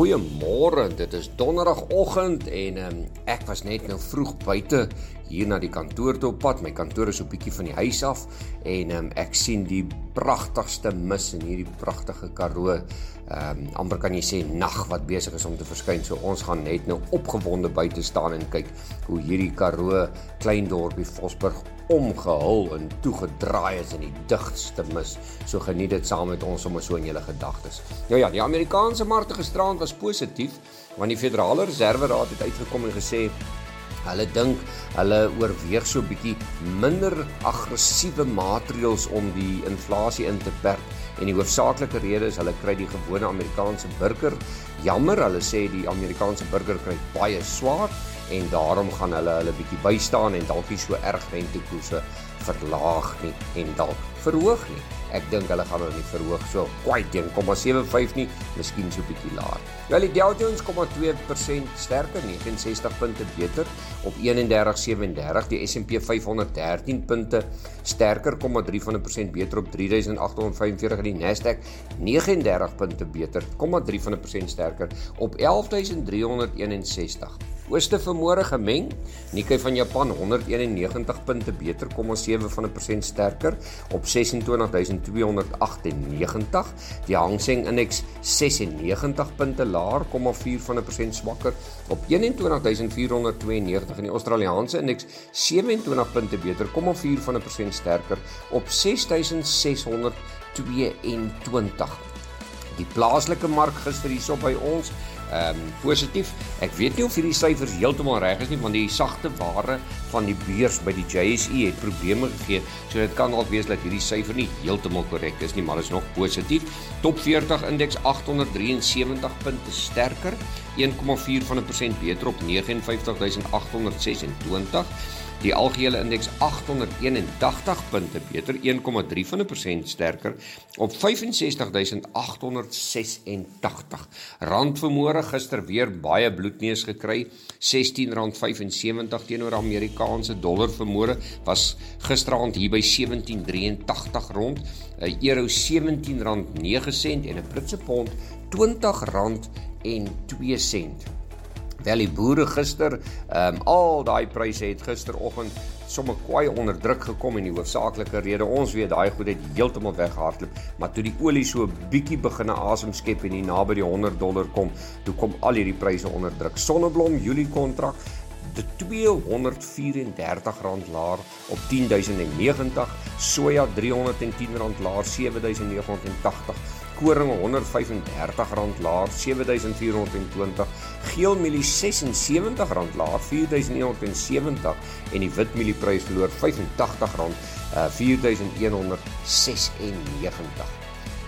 Goeiemôre, dit is donderdagoggend en um, ek was net nou vroeg buite hier na die kantoor toe op pad. My kantoor is 'n bietjie van die huis af en um, ek sien die pragtigste mis in hierdie pragtige Karoo. Ehm um, amper kan jy sê nag wat besig is om te verskyn. So ons gaan net nou opgewonde buite staan en kyk hoe hierdie Karoo klein dorpie Vosburg omgehul en toegedraai is in die digste mis. So geniet dit saam met ons sommer so in julle gedagtes. Nou ja, die Amerikaanse markte gisterand was positief want die Federale Reserve Raad het uitgekom en gesê Hulle dink hulle oorweeg so 'n bietjie minder aggressiewe maatreëls om die inflasie in te perk en die hoofsaaklike rede is hulle kry die gewone Amerikaanse burger jammer, hulle sê die Amerikaanse burger kry baie swaar en daarom gaan hulle hulle bietjie bystaan en dalk nie so erg rentekoerse verlaag nie en dalk verhoog nie. Ek dink hulle gaan hulle nie verhoog so kwai teen 0.75 nie, miskien so 'n bietjie laer. Wel die Dow Jones 0.2% sterker, 69 punte beter op 31.37. Die S&P 513 punte sterker, 0.3% beter op 3845 en die Nasdaq 39 punte beter, 0.3% sterker op 11361. Ooste vermoere gemeng. Nikkei van Japan 191 punte beter, 0.7% sterker op 26298. Die Hang Seng Indeks 96 punte laer, 0.4% swakker op 21492 en die Australiese indeks 27 punte beter, 0.4% sterker op 6622. Die plaaslike mark gister hierso by ons ehm um, positief. Ek weet nie of hierdie syfers heeltemal reg is nie want die sagte ware van die beurs by die JSE het probleme gegee. So dit kan dalk wees dat hierdie syfer nie heeltemal korrek is nie, maar is nog positief. Top 40 indeks 873 punte sterker, 1,4 van 'n persent beter op 59826. Die algehele indeks 881 punte beter, 1,3 van 'n persent sterker op 65886. Rand vermoere gister weer baie bloedneus gekry, R16.75 teenoor Amerikaanse dollar vermoere was gisteraand hier by 17.83 rond, 'n euro R17.9 en 'n Britse pond R20.02. Wel die boere gister, ehm um, al daai pryse het gisteroggend sommer kwai onder druk gekom en die hoofsaaklike rede ons weet daai goed het heeltemal weggehardloop, maar toe die olie so bietjie begine asem skep en hier naby die 100 dollar kom, toe kom al hierdie pryse onder druk. Sonneblom Julie kontrak de 234 rand laer op 10090 soja 310 rand laer 7980 koring R135 laer 7420 geel mielie R76 laer 4170 en die wit mielieprys verloor R85 uh, 4196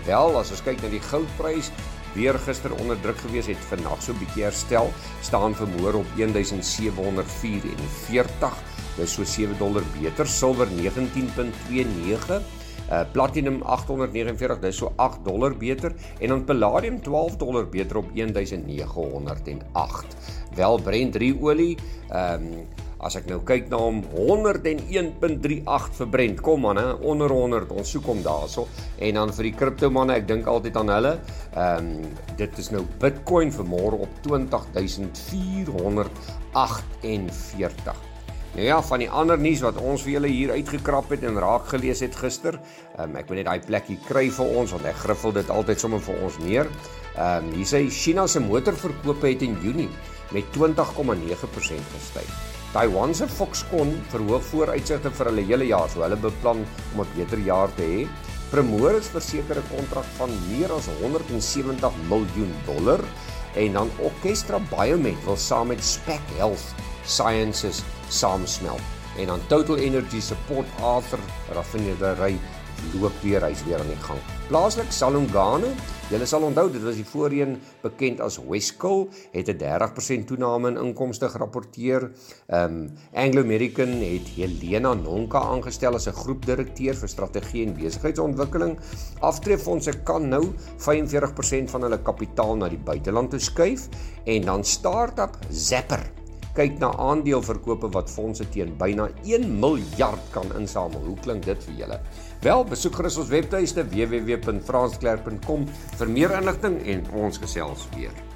wel as ons kyk na die goudprys weer gister onder druk gewees het vandag so 'n bietjie herstel staan vermoor op 1744 dis so 7 dollar beter silwer 19.29 Uh platinum 849, dis so 8 dollar beter en dan palladium 12 dollar beter op 1908. Wel Brent 3 olie, um, as ek nou kyk na hom 101.38 vir Brent. Kom man, hè, onder 100. Ons soek hom daarso. En dan vir die kripto manne, ek dink altyd aan hulle. Ehm um, dit is nou Bitcoin vir môre op 20448. Nou ja, van die ander nuus wat ons vir julle hier uitgekrap het en raak gelees het gister. Um, ek wil net daai plekkie kry vir ons want ek griffel dit altyd sommer vir ons neer. Ehm um, hier sê China se motorverkope het in Junie met 20,9% gestyg. Taiwan se Foxconn verhoog vooruitsigte vir hulle hele jaar, so hulle beplan om 'n beter jaar te hê. Primoris verseker 'n kontrak van meer as 170 miljoen dollar en dan Orchestra Biomed wil saam met Spec Health Sciences saamsmelt. En dan Total Energy Support Arthur raffinery loop weer hy's weer aan die gang. Plaaslik Salongano, julle sal onthou dit was die voorheen bekend as Wesco, het 'n 30% toename in inkomste gerapporteer. Um Anglo American het Helena Nonka aangestel as 'n groepdirekteur vir strategie en besigheidsontwikkeling. Aftreefondse kan nou 45% van hulle kapitaal na die buiteland toe skuif en dan startup Zapper kyk na aandeleverkope wat fondse teen byna 1 miljard kan insamel. Hoe klink dit vir julle? Wel, besoek gerus ons webtuiste www.fransklerk.com vir meer inligting en ons gesels weer.